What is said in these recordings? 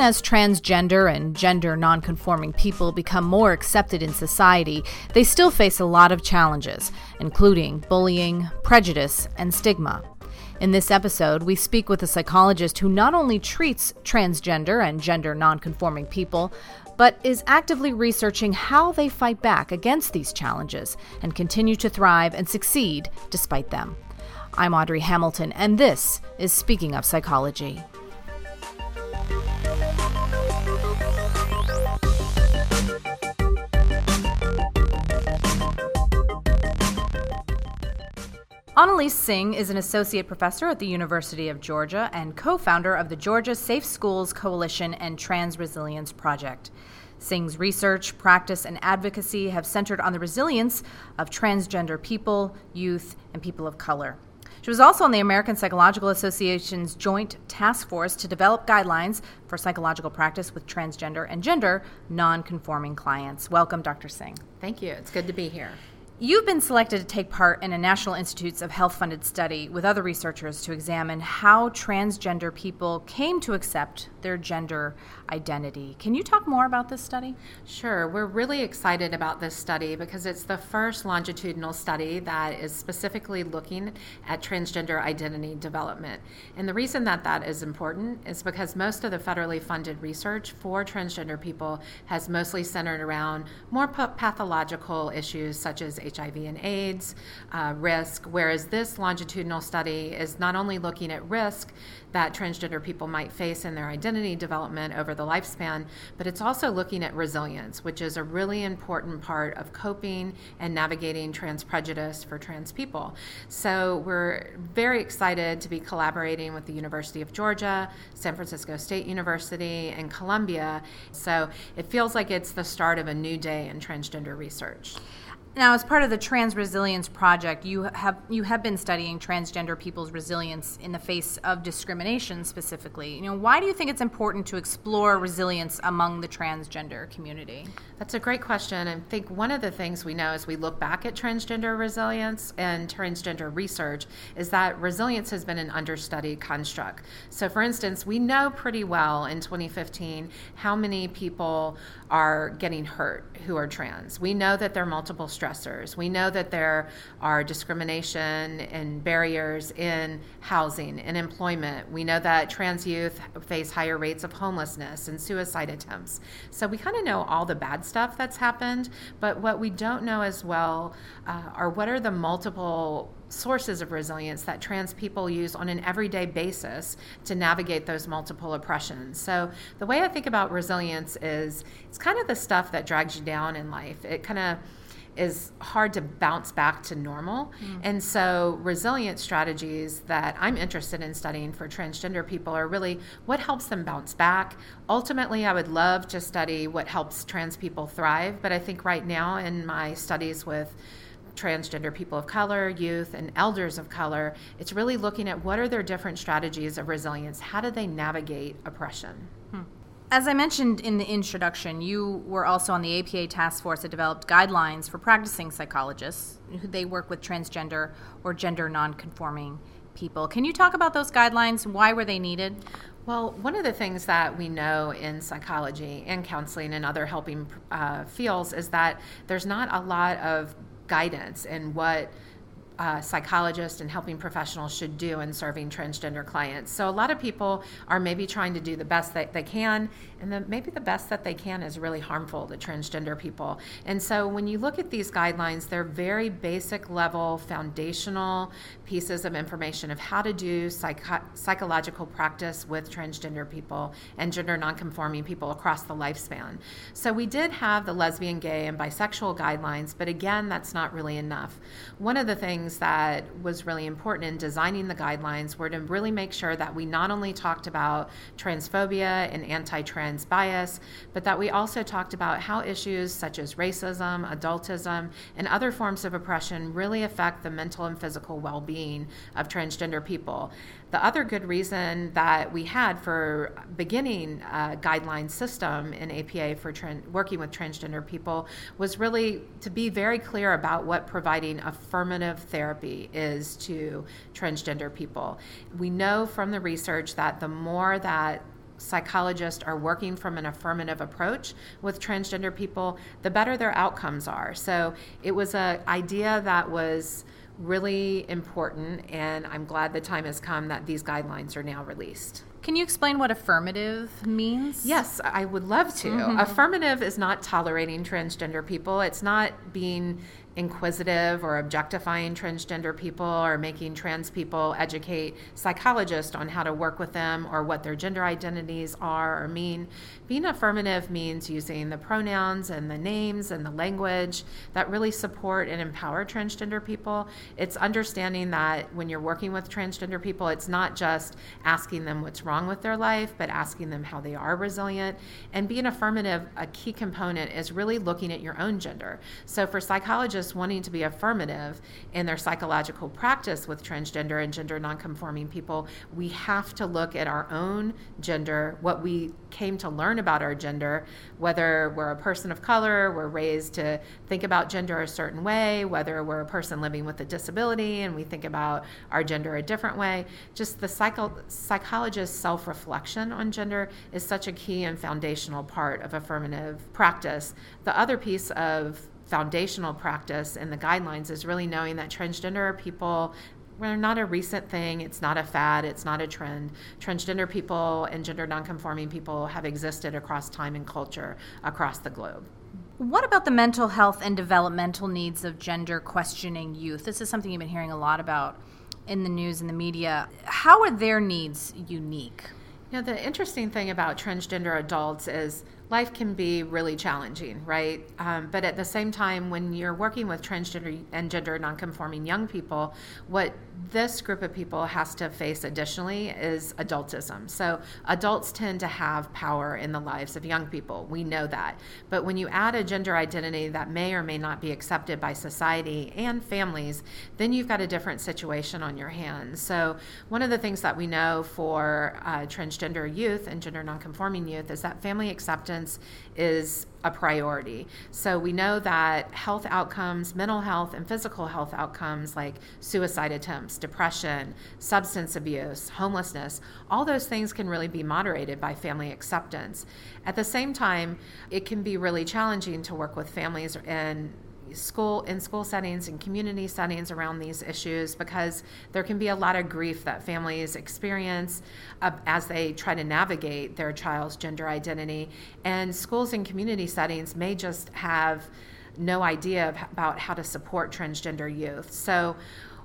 even as transgender and gender nonconforming people become more accepted in society, they still face a lot of challenges, including bullying, prejudice, and stigma. In this episode, we speak with a psychologist who not only treats transgender and gender nonconforming people, but is actively researching how they fight back against these challenges and continue to thrive and succeed despite them. I'm Audrey Hamilton, and this is Speaking of Psychology. Anneliese Singh is an associate professor at the University of Georgia and co founder of the Georgia Safe Schools Coalition and Trans Resilience Project. Singh's research, practice, and advocacy have centered on the resilience of transgender people, youth, and people of color. She was also on the American Psychological Association's Joint Task Force to develop guidelines for psychological practice with transgender and gender nonconforming clients. Welcome, Dr. Singh. Thank you. It's good to be here. You've been selected to take part in a National Institutes of Health funded study with other researchers to examine how transgender people came to accept their gender identity. Can you talk more about this study? Sure. We're really excited about this study because it's the first longitudinal study that is specifically looking at transgender identity development. And the reason that that is important is because most of the federally funded research for transgender people has mostly centered around more pathological issues such as HIV and AIDS, uh, risk, whereas this longitudinal study is not only looking at risk that transgender people might face in their identity development over the lifespan, but it's also looking at resilience, which is a really important part of coping and navigating trans prejudice for trans people. So we're very excited to be collaborating with the University of Georgia, San Francisco State University, and Columbia. So it feels like it's the start of a new day in transgender research. Now, as part of the Trans Resilience Project, you have you have been studying transgender people's resilience in the face of discrimination specifically. You know, why do you think it's important to explore resilience among the transgender community? That's a great question. I think one of the things we know as we look back at transgender resilience and transgender research is that resilience has been an understudied construct. So, for instance, we know pretty well in 2015 how many people are getting hurt who are trans. We know that there are multiple stressors. We know that there are discrimination and barriers in housing and employment. We know that trans youth face higher rates of homelessness and suicide attempts. So we kind of know all the bad stuff that's happened, but what we don't know as well uh, are what are the multiple sources of resilience that trans people use on an everyday basis to navigate those multiple oppressions. So, the way I think about resilience is it's kind of the stuff that drags you down in life. It kind of is hard to bounce back to normal. Mm. And so, resilient strategies that I'm interested in studying for transgender people are really what helps them bounce back. Ultimately, I would love to study what helps trans people thrive, but I think right now in my studies with transgender people of color, youth, and elders of color, it's really looking at what are their different strategies of resilience? How do they navigate oppression? Hmm. As I mentioned in the introduction, you were also on the APA task force that developed guidelines for practicing psychologists. Who they work with transgender or gender nonconforming people. Can you talk about those guidelines? Why were they needed? Well, one of the things that we know in psychology and counseling and other helping uh, fields is that there's not a lot of guidance in what uh, psychologists and helping professionals should do in serving transgender clients. So a lot of people are maybe trying to do the best that they can, and maybe the best that they can is really harmful to transgender people. And so when you look at these guidelines, they're very basic level, foundational pieces of information of how to do psych- psychological practice with transgender people and gender nonconforming people across the lifespan. So we did have the lesbian, gay, and bisexual guidelines, but again, that's not really enough. One of the things things that was really important in designing the guidelines were to really make sure that we not only talked about transphobia and anti trans bias, but that we also talked about how issues such as racism, adultism, and other forms of oppression really affect the mental and physical well being of transgender people. The other good reason that we had for beginning a guideline system in APA for working with transgender people was really to be very clear about what providing affirmative therapy is to transgender people. We know from the research that the more that psychologists are working from an affirmative approach with transgender people, the better their outcomes are. So it was an idea that was really important, and I'm glad the time has come that these guidelines are now released. Can you explain what affirmative means? Yes, I would love to. Mm-hmm. Affirmative is not tolerating transgender people. It's not being inquisitive or objectifying transgender people or making trans people educate psychologists on how to work with them or what their gender identities are or mean. Being affirmative means using the pronouns and the names and the language that really support and empower transgender people. It's understanding that when you're working with transgender people, it's not just asking them what's wrong with their life, but asking them how they are resilient. And being affirmative, a key component is really looking at your own gender. So for psychologists, wanting to be affirmative in their psychological practice with transgender and gender nonconforming people, we have to look at our own gender, what we came to learn about our gender, whether we're a person of color, we're raised to think about gender a certain way, whether we're a person living with a disability and we think about our gender a different way. Just the psycho- psychologist's self reflection on gender is such a key and foundational part of affirmative practice. The other piece of foundational practice in the guidelines is really knowing that transgender people we're not a recent thing. It's not a fad. It's not a trend. Transgender people and gender nonconforming people have existed across time and culture across the globe. What about the mental health and developmental needs of gender questioning youth? This is something you've been hearing a lot about in the news and the media. How are their needs unique? You know, the interesting thing about transgender adults is life can be really challenging, right? Um, but at the same time, when you're working with transgender and gender nonconforming young people, what this group of people has to face additionally is adultism. So adults tend to have power in the lives of young people. We know that. But when you add a gender identity that may or may not be accepted by society and families, then you've got a different situation on your hands. So one of the things that we know for uh, transgender youth and gender nonconforming youth is that family acceptance is a priority. So we know that health outcomes, mental health and physical health outcomes like suicide attempts, depression, substance abuse, homelessness, all those things can really be moderated by family acceptance. At the same time, it can be really challenging to work with families and school in school settings and community settings around these issues because there can be a lot of grief that families experience uh, as they try to navigate their child's gender identity. And schools and community settings may just have no idea of, about how to support transgender youth. So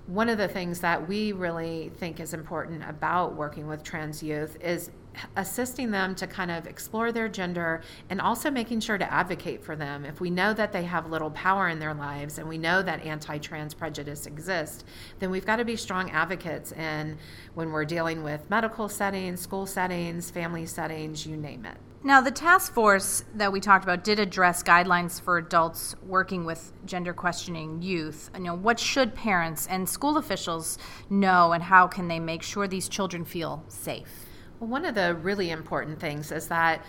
one of the things that we really think is important about working with trans youth is assisting them to kind of explore their gender and also making sure to advocate for them. If we know that they have little power in their lives and we know that anti trans prejudice exists, then we've got to be strong advocates in when we're dealing with medical settings, school settings, family settings, you name it. Now, the task force that we talked about did address guidelines for adults working with gender questioning youth. You know, what should parents and school officials know, and how can they make sure these children feel safe? Well, one of the really important things is that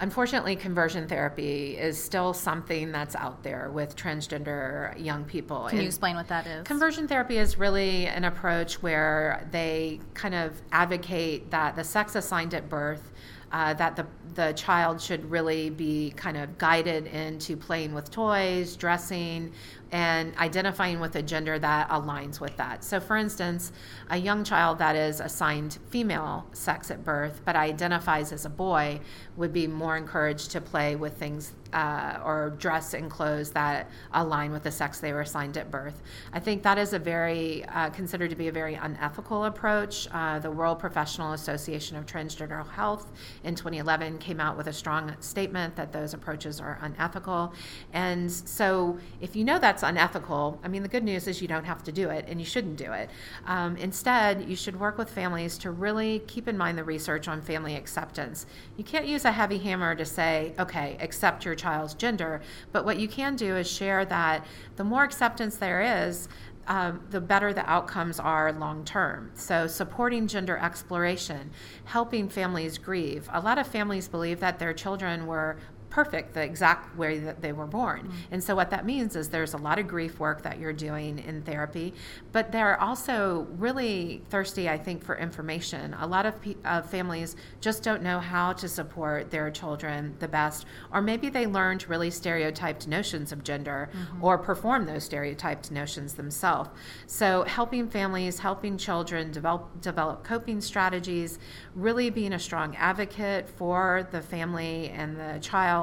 unfortunately, conversion therapy is still something that's out there with transgender young people. Can you explain what that is? Conversion therapy is really an approach where they kind of advocate that the sex assigned at birth uh, that the, the child should really be kind of guided into playing with toys, dressing, and identifying with a gender that aligns with that. So, for instance, a young child that is assigned female sex at birth but identifies as a boy would be more encouraged to play with things uh, or dress in clothes that align with the sex they were assigned at birth. I think that is a very uh, considered to be a very unethical approach. Uh, the World Professional Association of Transgender Health in 2011 came out with a strong statement that those approaches are unethical. And so, if you know that's unethical, I mean, the good news is you don't have to do it and you shouldn't do it. Um, instead, you should work with families to really keep in mind the research on family acceptance. You can't use a heavy hammer to say, okay, accept your child's gender. But what you can do is share that the more acceptance there is, um, the better the outcomes are long term. So, supporting gender exploration, helping families grieve. A lot of families believe that their children were perfect the exact way that they were born. Mm-hmm. And so what that means is there's a lot of grief work that you're doing in therapy, but they're also really thirsty, I think, for information. A lot of pe- uh, families just don't know how to support their children the best, or maybe they learned really stereotyped notions of gender Mm-hmm. or perform those stereotyped notions themselves. So helping families, helping children develop develop coping strategies, really being a strong advocate for the family and the child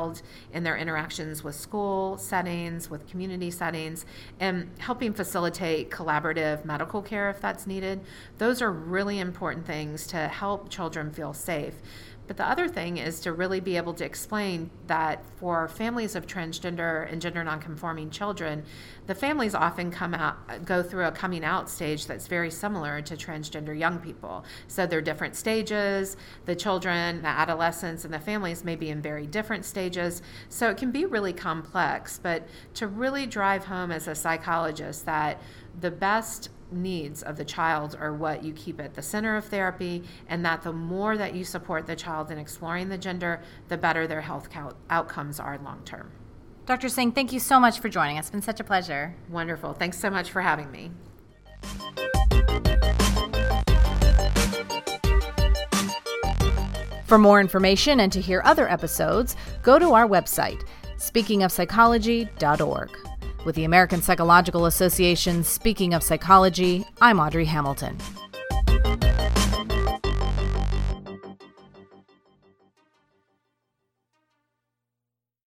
in their interactions with school settings, with community settings, and helping facilitate collaborative medical care if that's needed. Those are really important things to help children feel safe. But the other thing is to really be able to explain that for families of transgender and gender nonconforming children, the families often come out go through a coming out stage that's very similar to transgender young people. So they're different stages. The children, the adolescents, and the families may be in very different stages. So it can be really complex. But to really drive home as a psychologist that the best needs of the child are what you keep at the center of therapy, and that the more that you support the child in exploring the gender, the better their health co- outcomes are long term. Dr. Singh, thank you so much for joining us. It's been such a pleasure. Wonderful. Thanks so much for having me. For more information and to hear other episodes, go to our website, speakingofpsychology.org. With the American Psychological Association Speaking of Psychology, I'm Audrey Hamilton.